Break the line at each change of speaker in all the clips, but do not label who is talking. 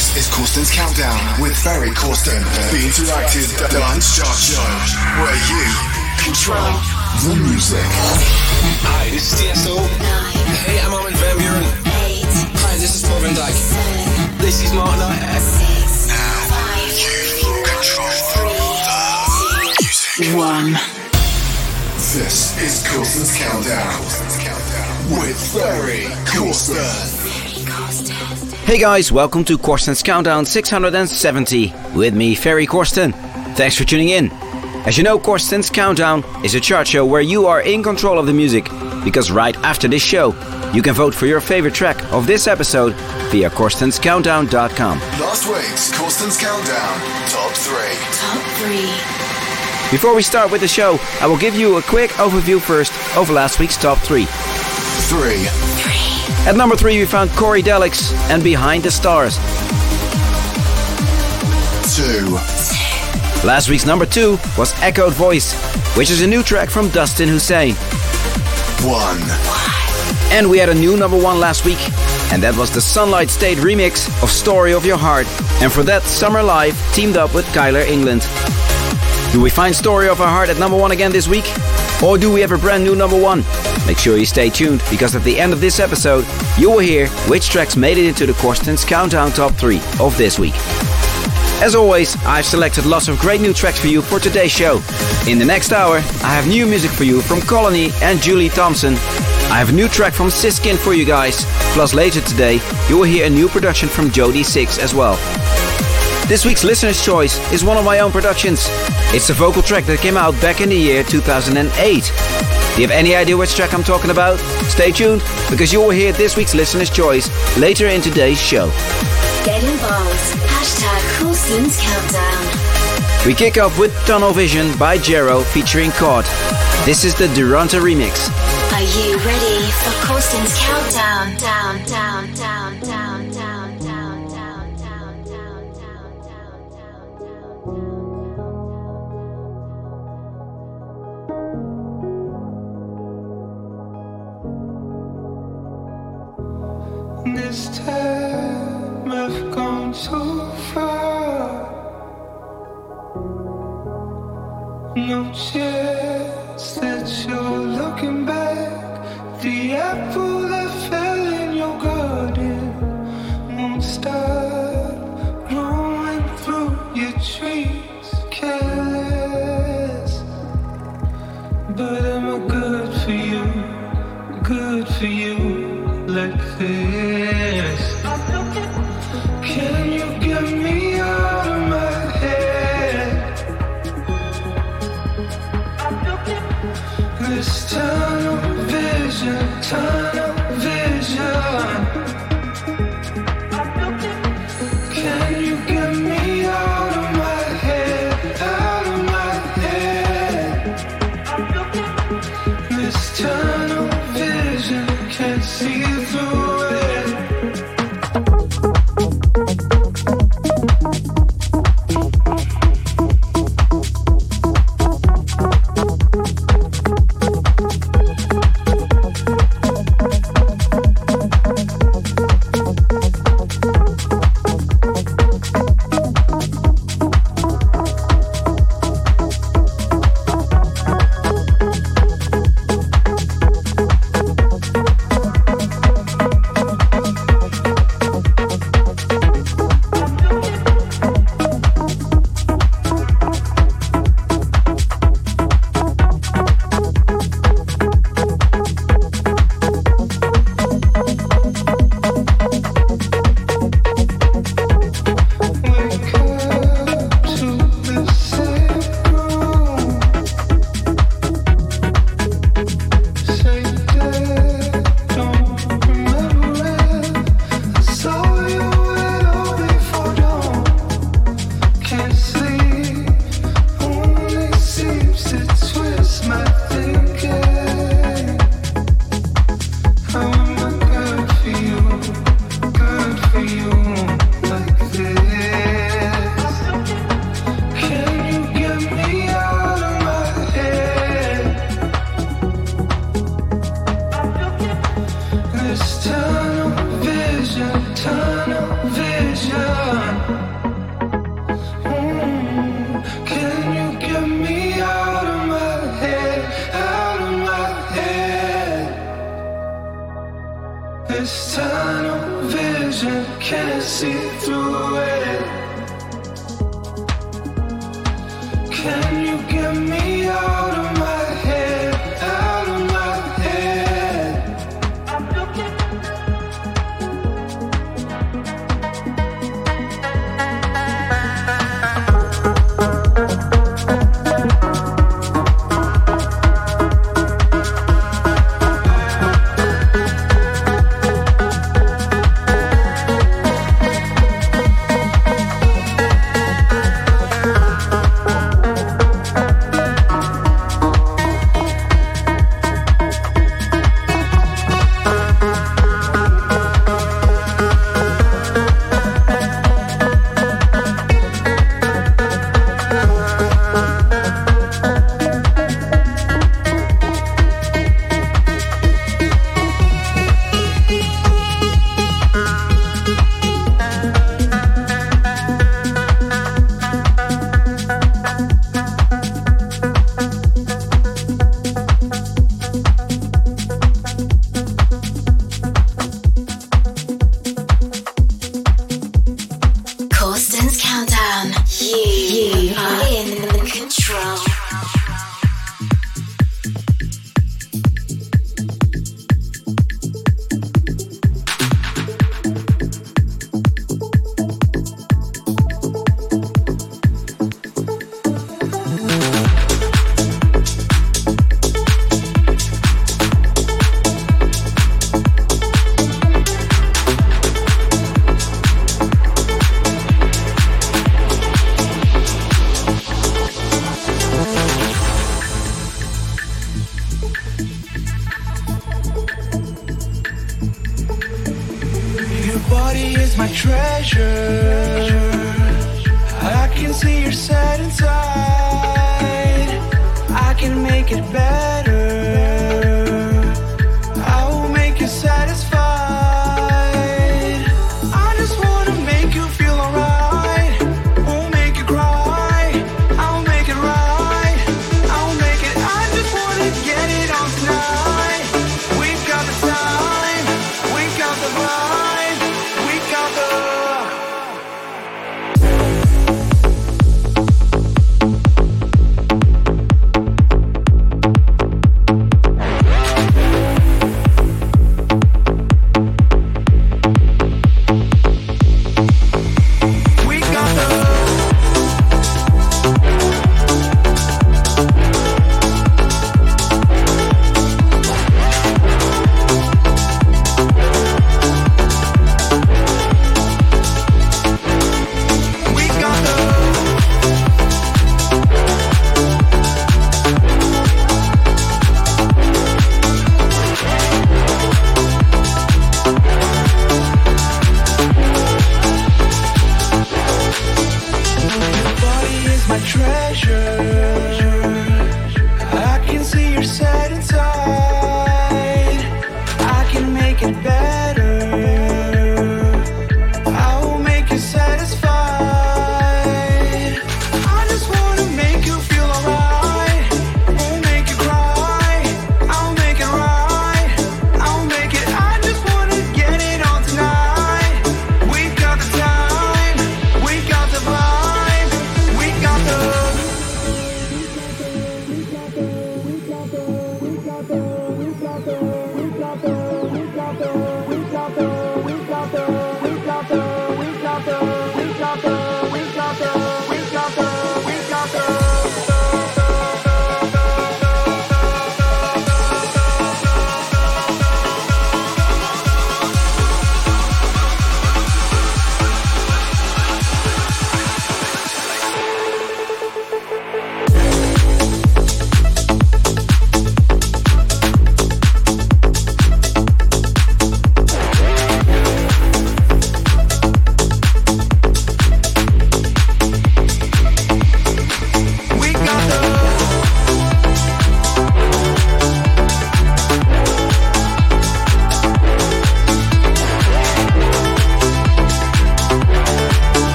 This is Corsten's Countdown with Ferry Corsten, the interactive dance chart show where you control the music.
Hi, this is Tiësto. Hey, I'm Armin van Buuren. Hi, this is Paul van Dyk. This is Mark Knight.
Now you control the music.
One.
This is Corsten's Countdown with Ferry Corsten.
Hey guys, welcome to Corsten's Countdown 670 with me, Ferry Corsten. Thanks for tuning in. As you know, Corsten's Countdown is a chart show where you are in control of the music because right after this show, you can vote for your favorite track of this episode via corstenscountdown.com.
Last week's Corsten's Countdown Top 3.
Top three.
Before we start with the show, I will give you a quick overview first of last week's top 3.
3.
At number 3, we found Corey Delix and Behind the Stars.
2.
Last week's number 2 was Echoed Voice, which is a new track from Dustin Husain.
1.
And we had a new number 1 last week, and that was the Sunlight State remix of Story of Your Heart. And for that, Summer Live teamed up with Kyler England. Do we find Story of Our Heart at number 1 again this week? Or do we have a brand new number 1? Make sure you stay tuned because at the end of this episode, you will hear which tracks made it into the Corsten's Countdown Top 3 of this week. As always, I've selected lots of great new tracks for you for today's show. In the next hour, I have new music for you from Colony and Julie Thompson. I have a new track from Siskin for you guys. Plus, later today, you will hear a new production from Jody Six as well. This week's listener's choice is one of my own productions. It's a vocal track that came out back in the year 2008. Do you have any idea which track I'm talking about? Stay tuned because you will hear this week's listener's choice later in today's show.
Get involved. Hashtag Corsten's Countdown.
We kick off with Tunnel Vision by Jero featuring Cod. This is the Duranta remix.
Are you ready for Corsten's Countdown? Down, down, down, down, down, down,
Good for you like this. 괜찮아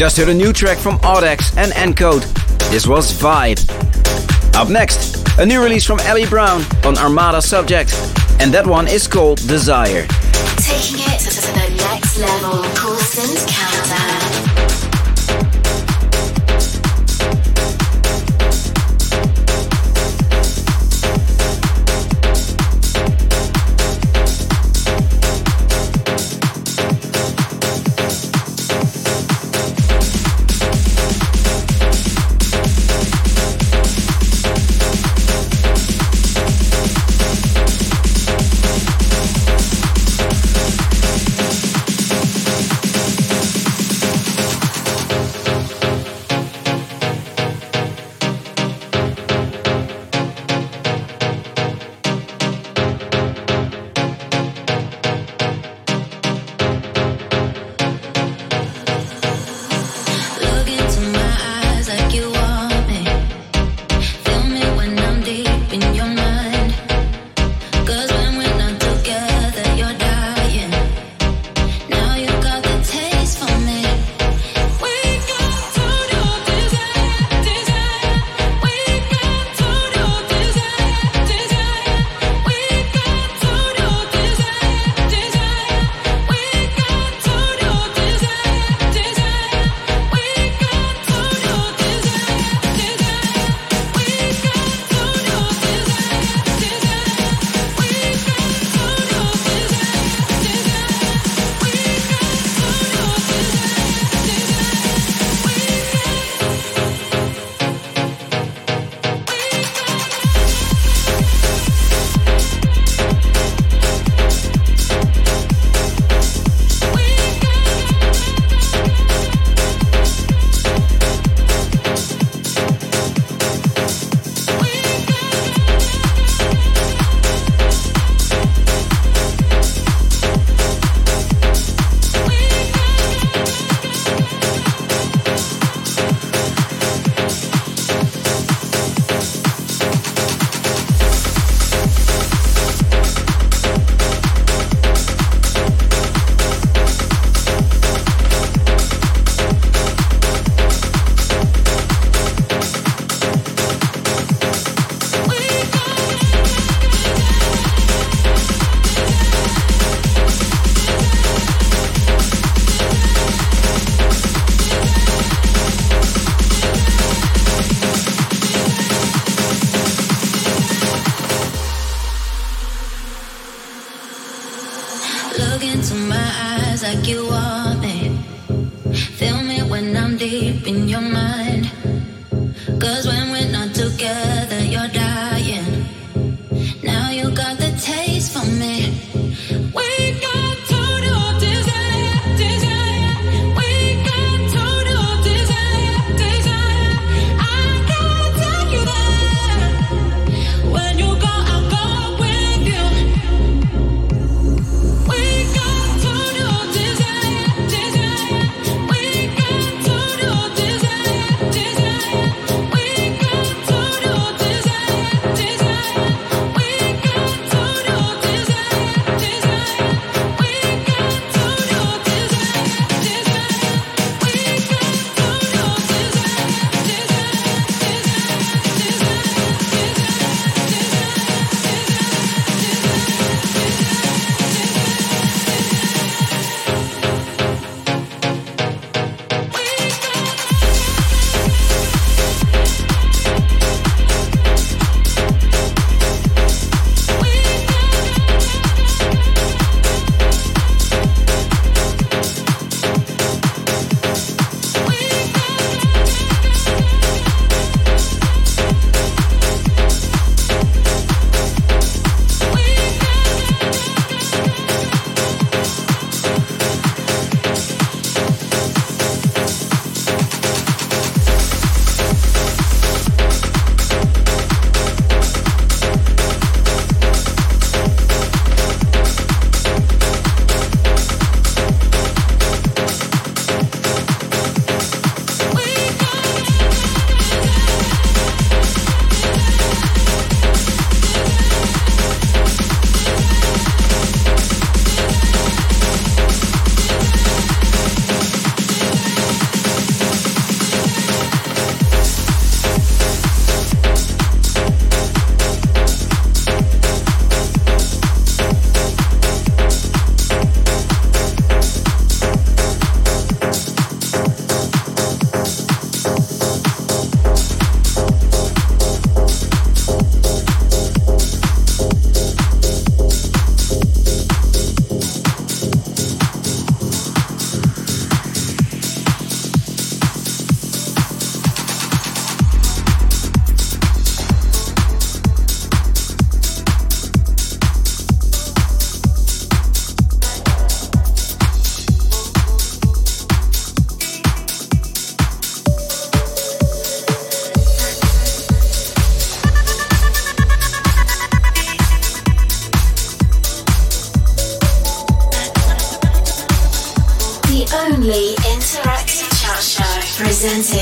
Just
heard a new track from Audax and Encode. This was Vibe. Up next, a new release from Ellie Brown on Armada Subjekt, and that one is called Desire.
Taking it to the next level, Corsten's Countdown. Presented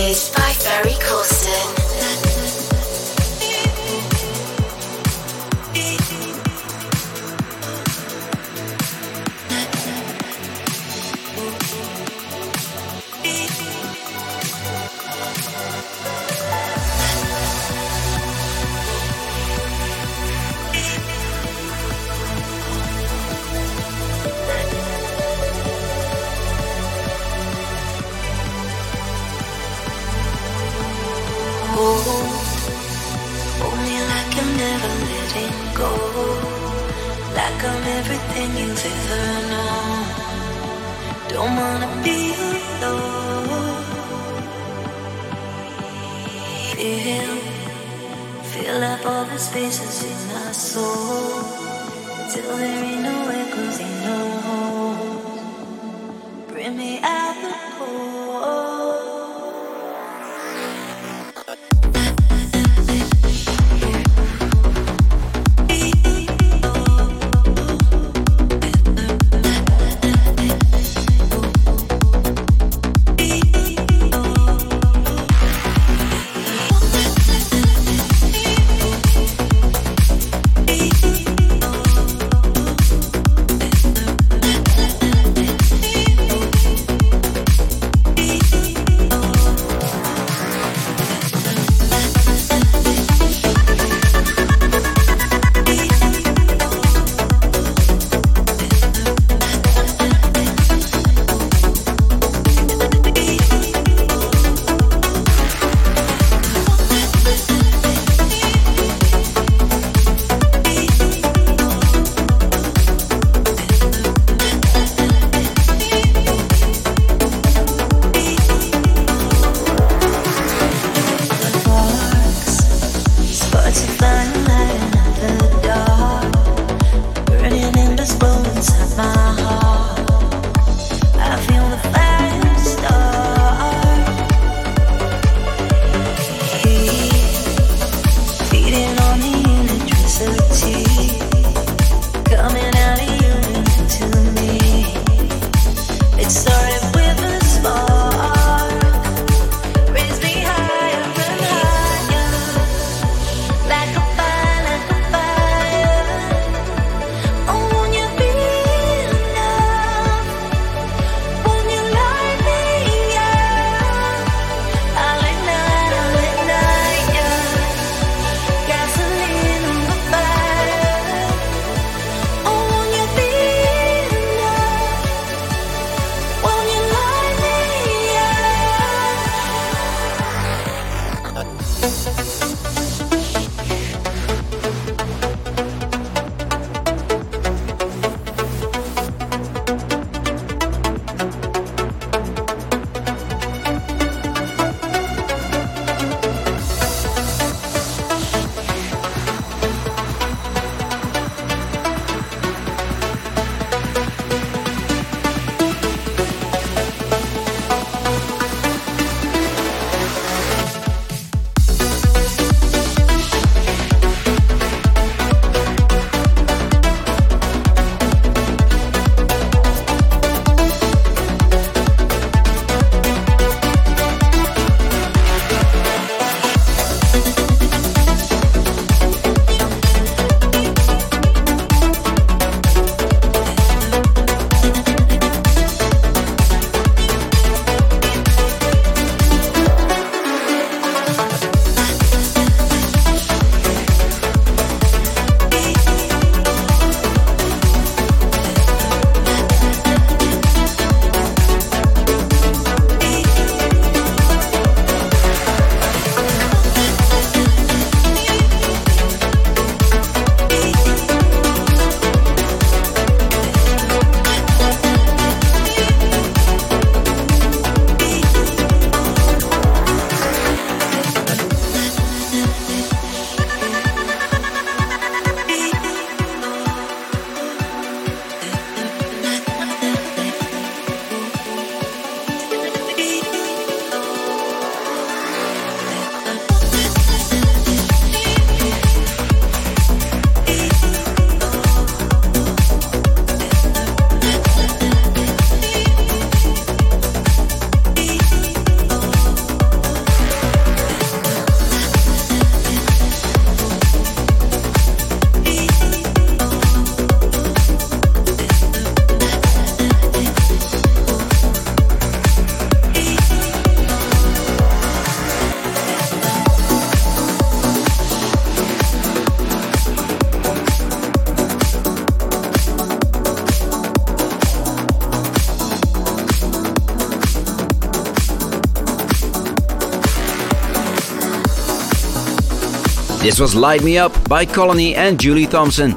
This was Light Me Up by Colony and Julie Thompson.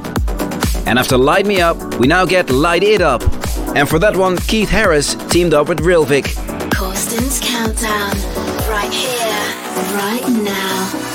And after Light Me Up, we now get Light It Up. And for that one, Keith Harris teamed up with Rilvik.
Corsten's Countdown, right here, right now.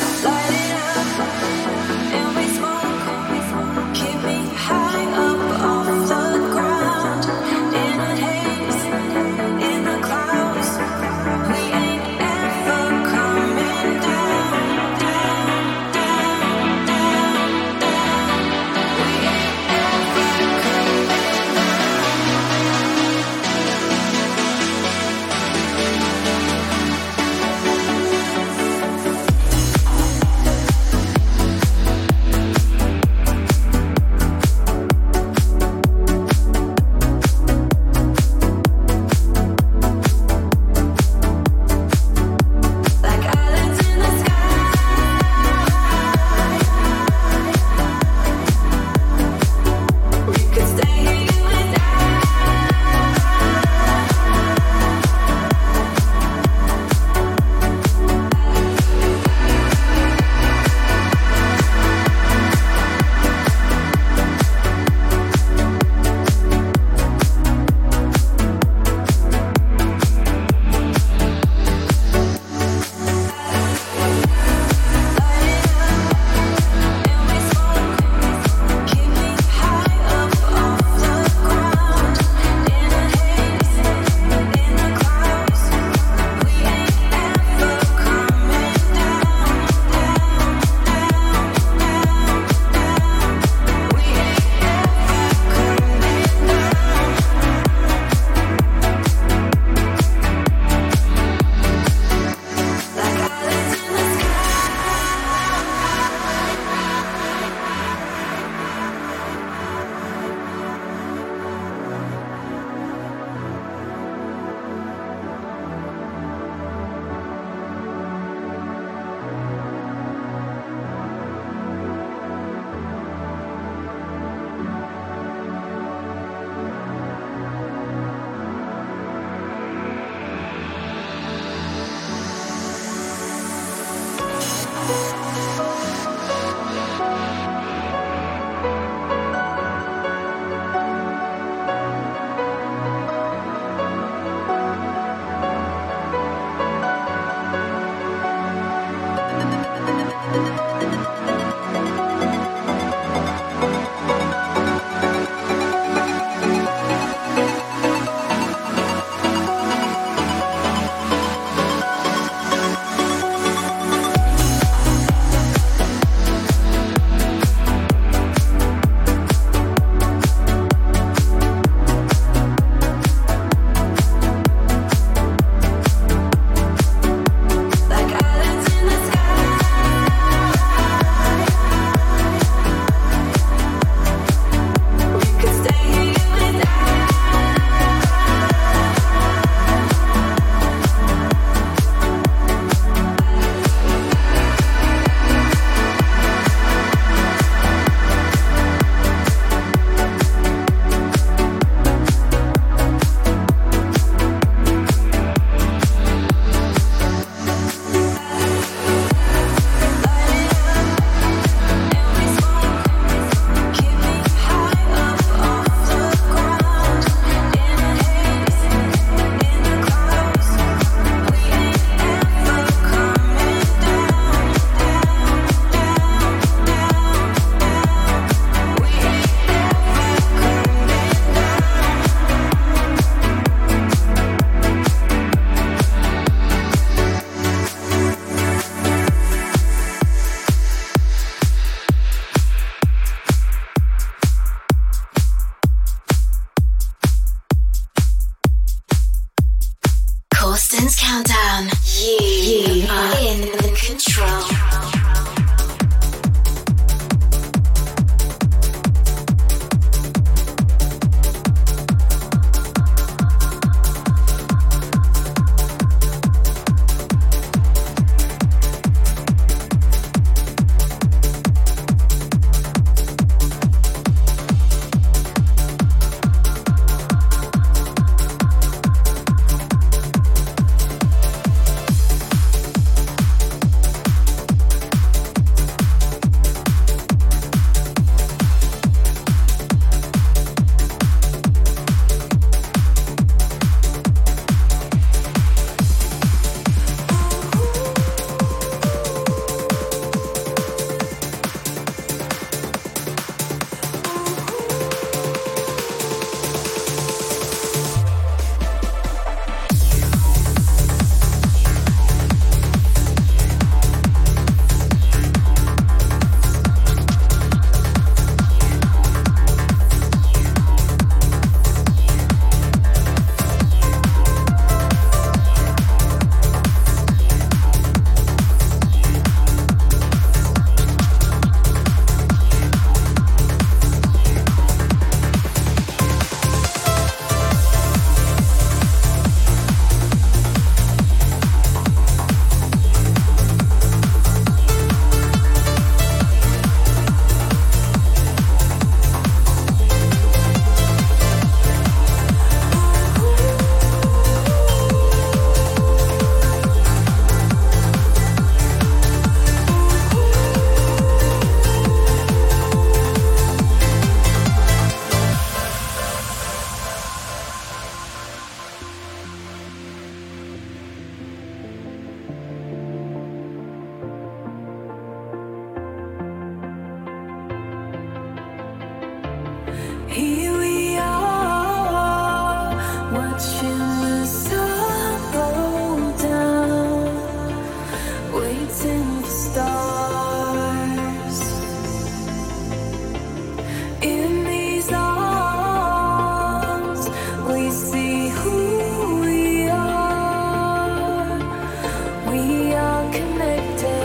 connected.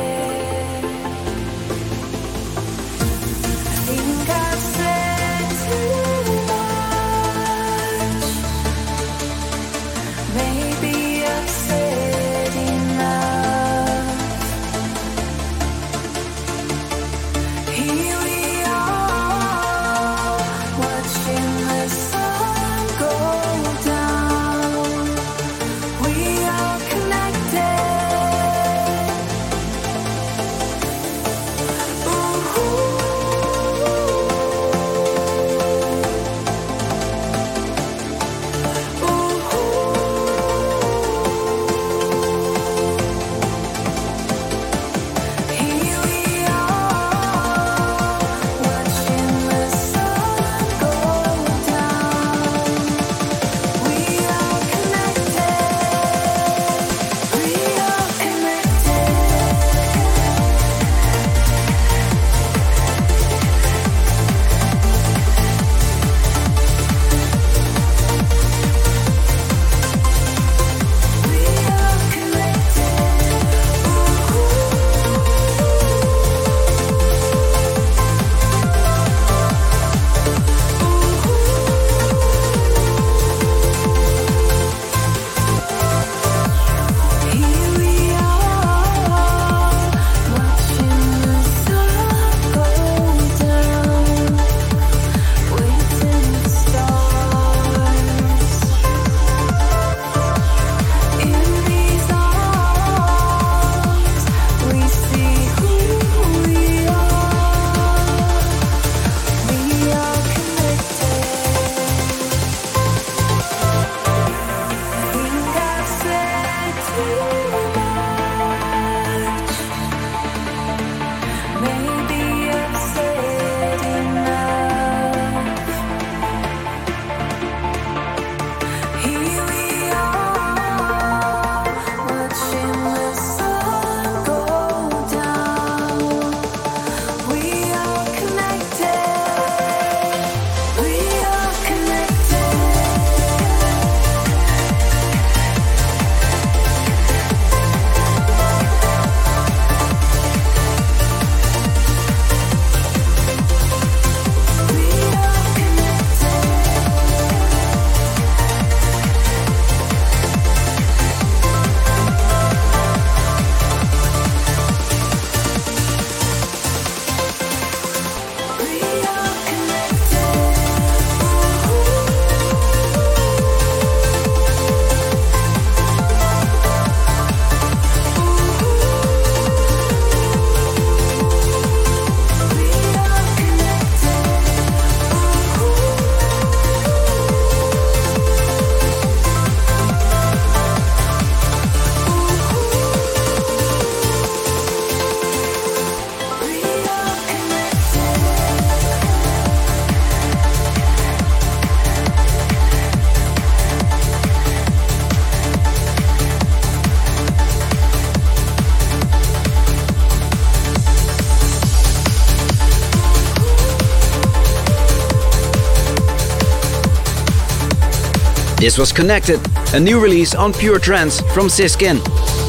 This was Connected, a new release on Pure Trance from Siskin.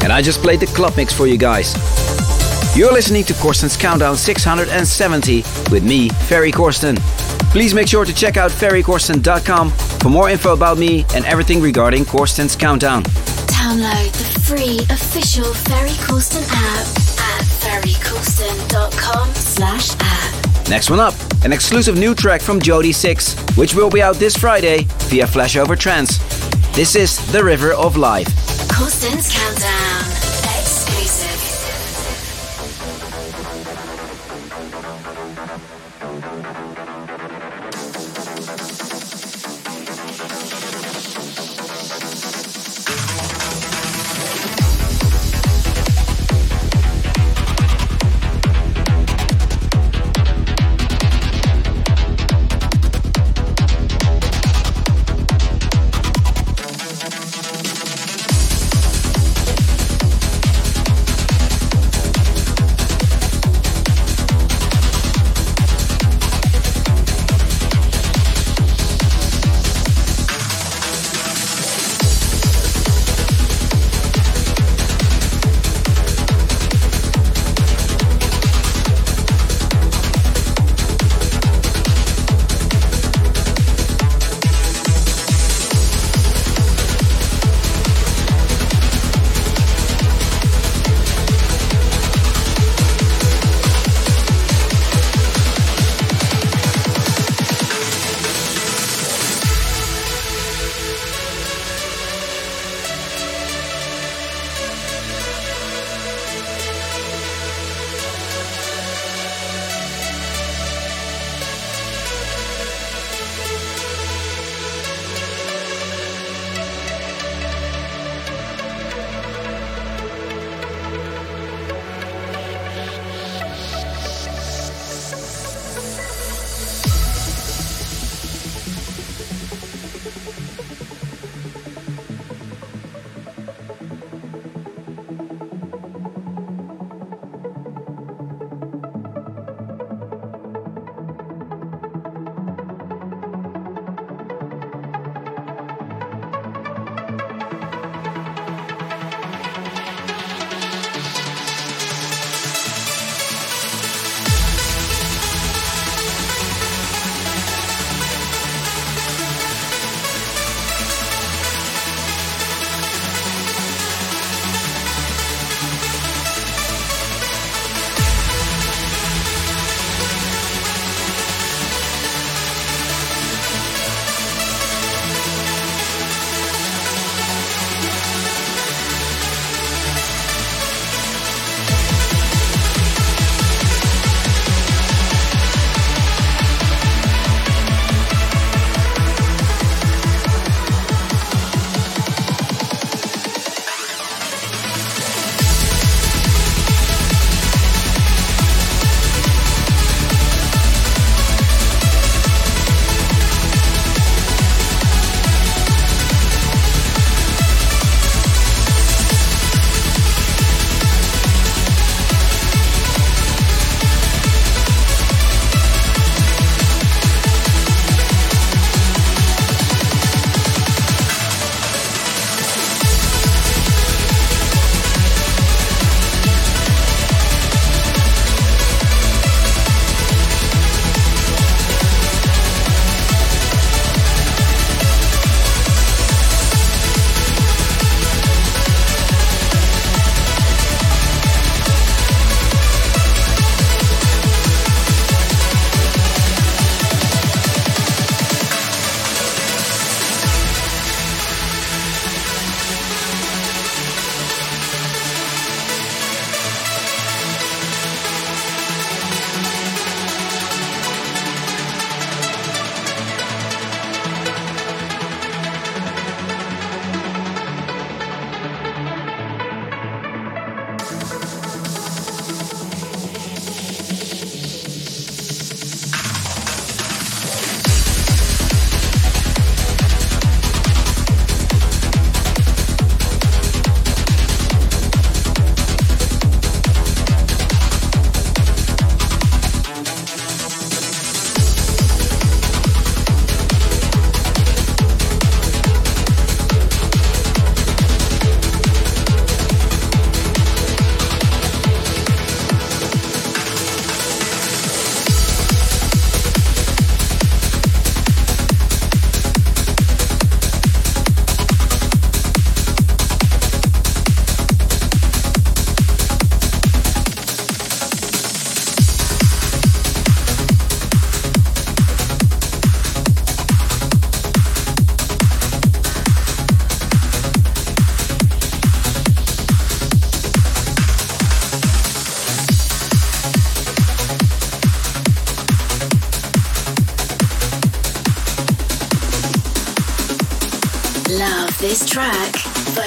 And I just played the club mix for you guys. You're listening to Corsten's Countdown 670 with me, Ferry Corsten. Please make sure to check out ferrycorsten.com for more info about me and everything regarding Corsten's Countdown.
Download the free official Ferry Corsten app at ferrycorsten.com slash app.
Next one up, an exclusive new track from Jody Six, which will be out this Friday via Flashover Trance. This is The River of Life.
Countdown.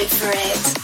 For it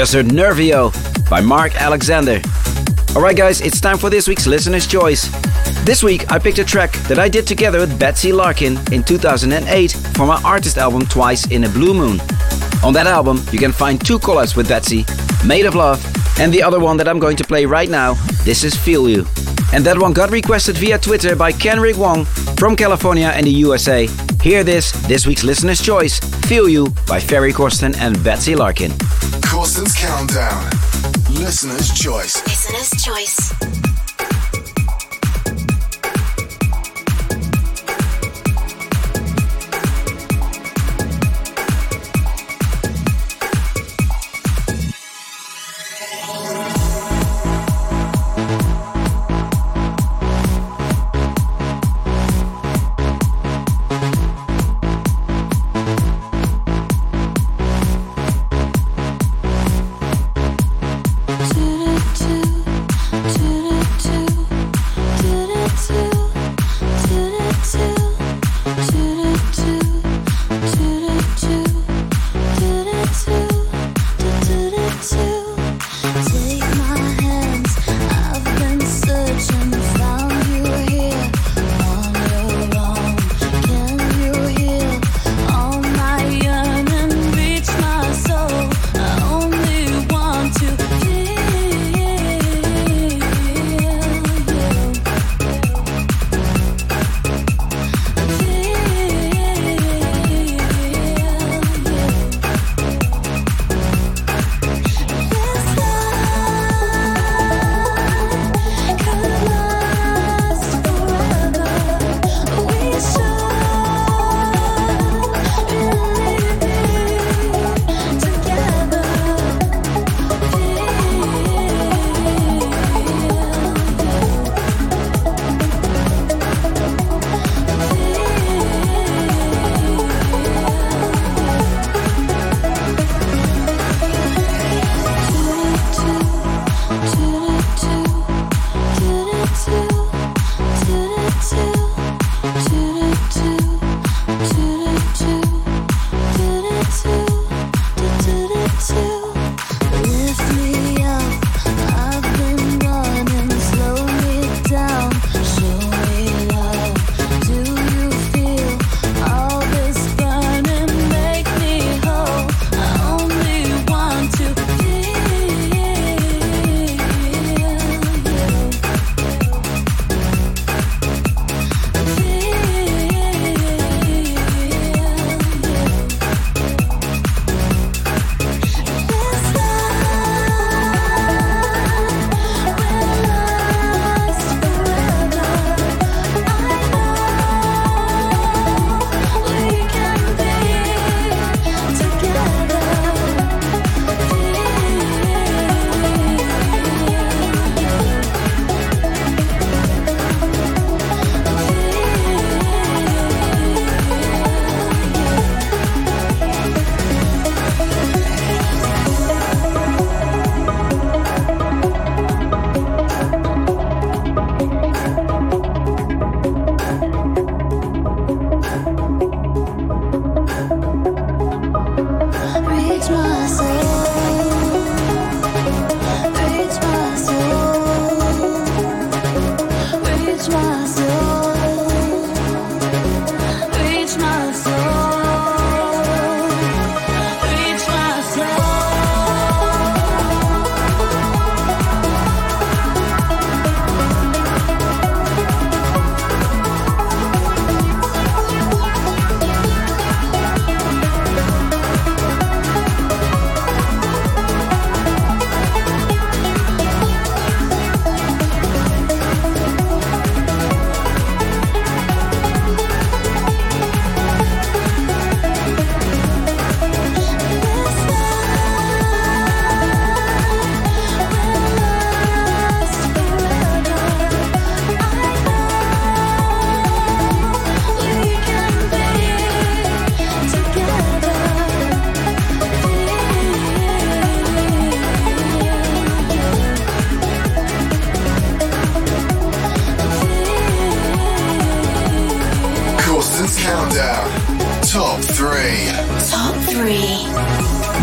just heard Nervio by Mark Alexander. Alright, guys, it's time for this week's Listener's Choice. This week I picked a track that I did together with Betsy Larkin in 2008 for my artist album Twice in a Blue Moon. On that album, you can find two collabs with Betsy Made of Love and the other one that I'm going to play right now. This is Feel You. And that one got requested via Twitter by Kenrick Wong from California and the USA. Hear this, this week's listener's choice Feel You by Ferry Corsten and Betsy Larkin.
Corsten's Countdown. Listener's Choice.
Listener's Choice.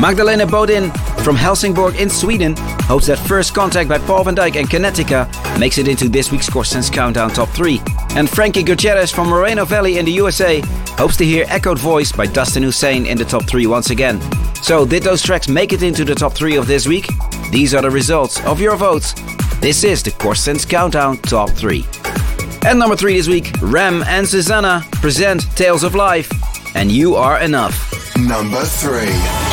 Magdalena Bodin from Helsingborg in Sweden hopes that First Contact by Paul van Dyk and Kinetica makes it into this week's Corsten's Countdown Top 3. And Frankie Gutierrez from Moreno Valley in the USA hopes to hear Echoed Voice by Dustin Husain in the top 3 once again. So, did those tracks make it into the top 3 of this week? These are the results of your votes. This is the Corsten's Countdown Top 3. And number 3 this week, Ram and Susana present Tales of Life and You Are Enough.
Number 3.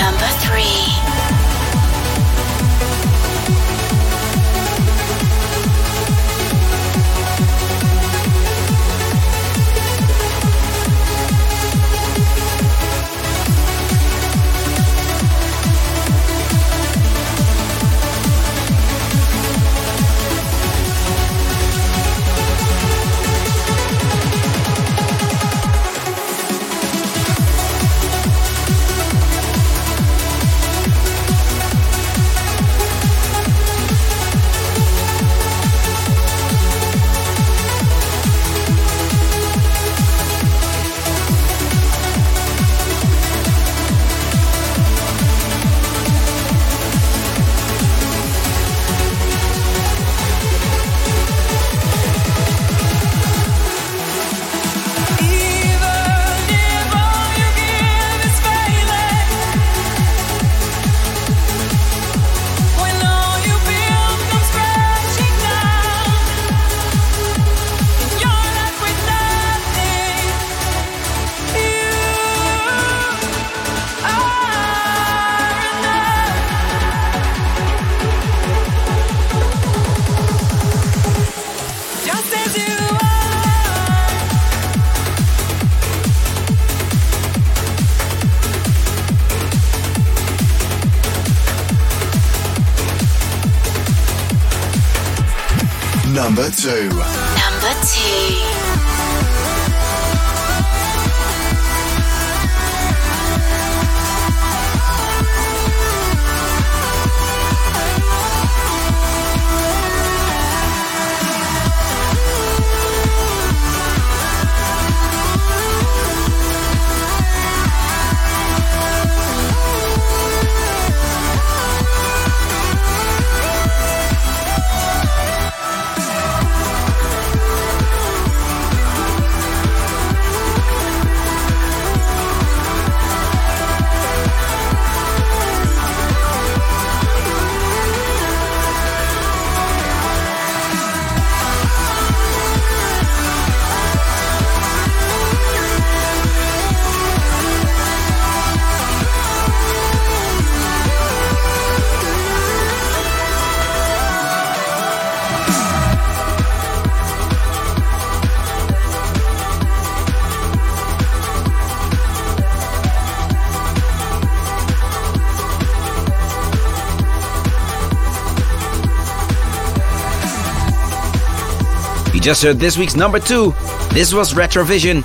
Just heard this week's number two. This was Retrovision,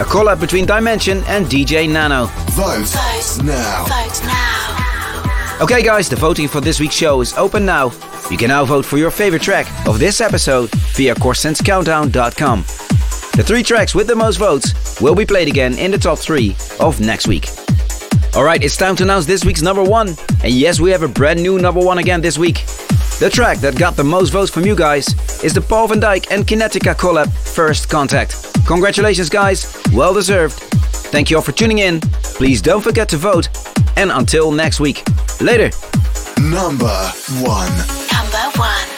a collab between Dimension and DJ Nano.
Vote, Vote now.
Vote now.
Okay, guys, the voting for this week's show is open now. You can now vote for your favorite track of this episode via Corsten'sCountdown.com. The three tracks with the most votes will be played again in the top three of next week. Alright, it's time to announce this week's number one. And yes, we have a brand new number one again this week. The track that got the most votes from you guys is the Paul van Dyk and Kinetica collab First Contact. Congratulations, guys. Well deserved. Thank you all for tuning in. Please don't forget to vote. And until next week. Later.
Number one.
Number one.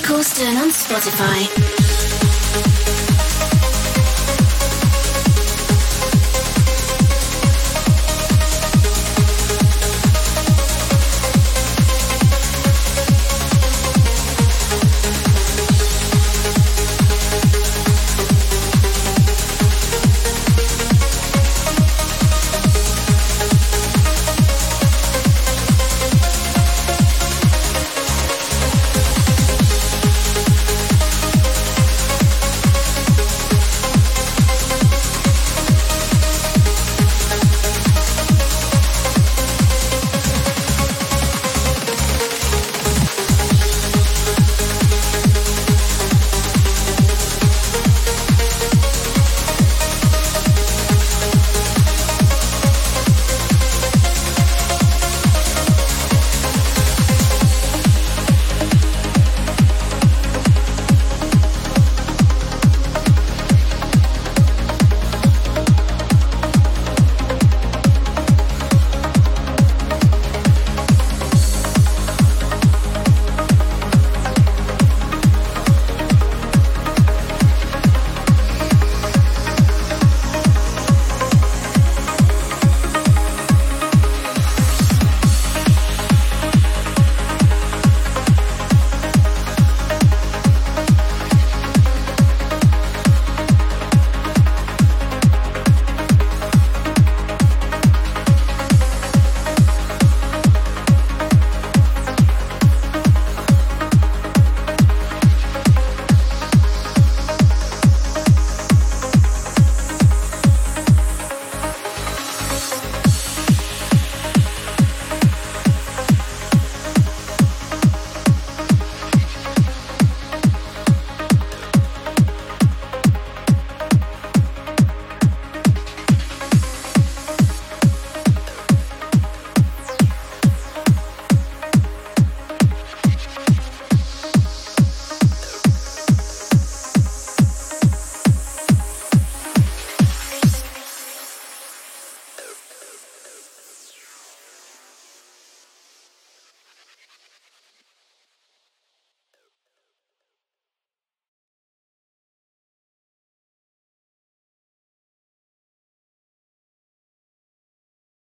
Corsten on Spotify.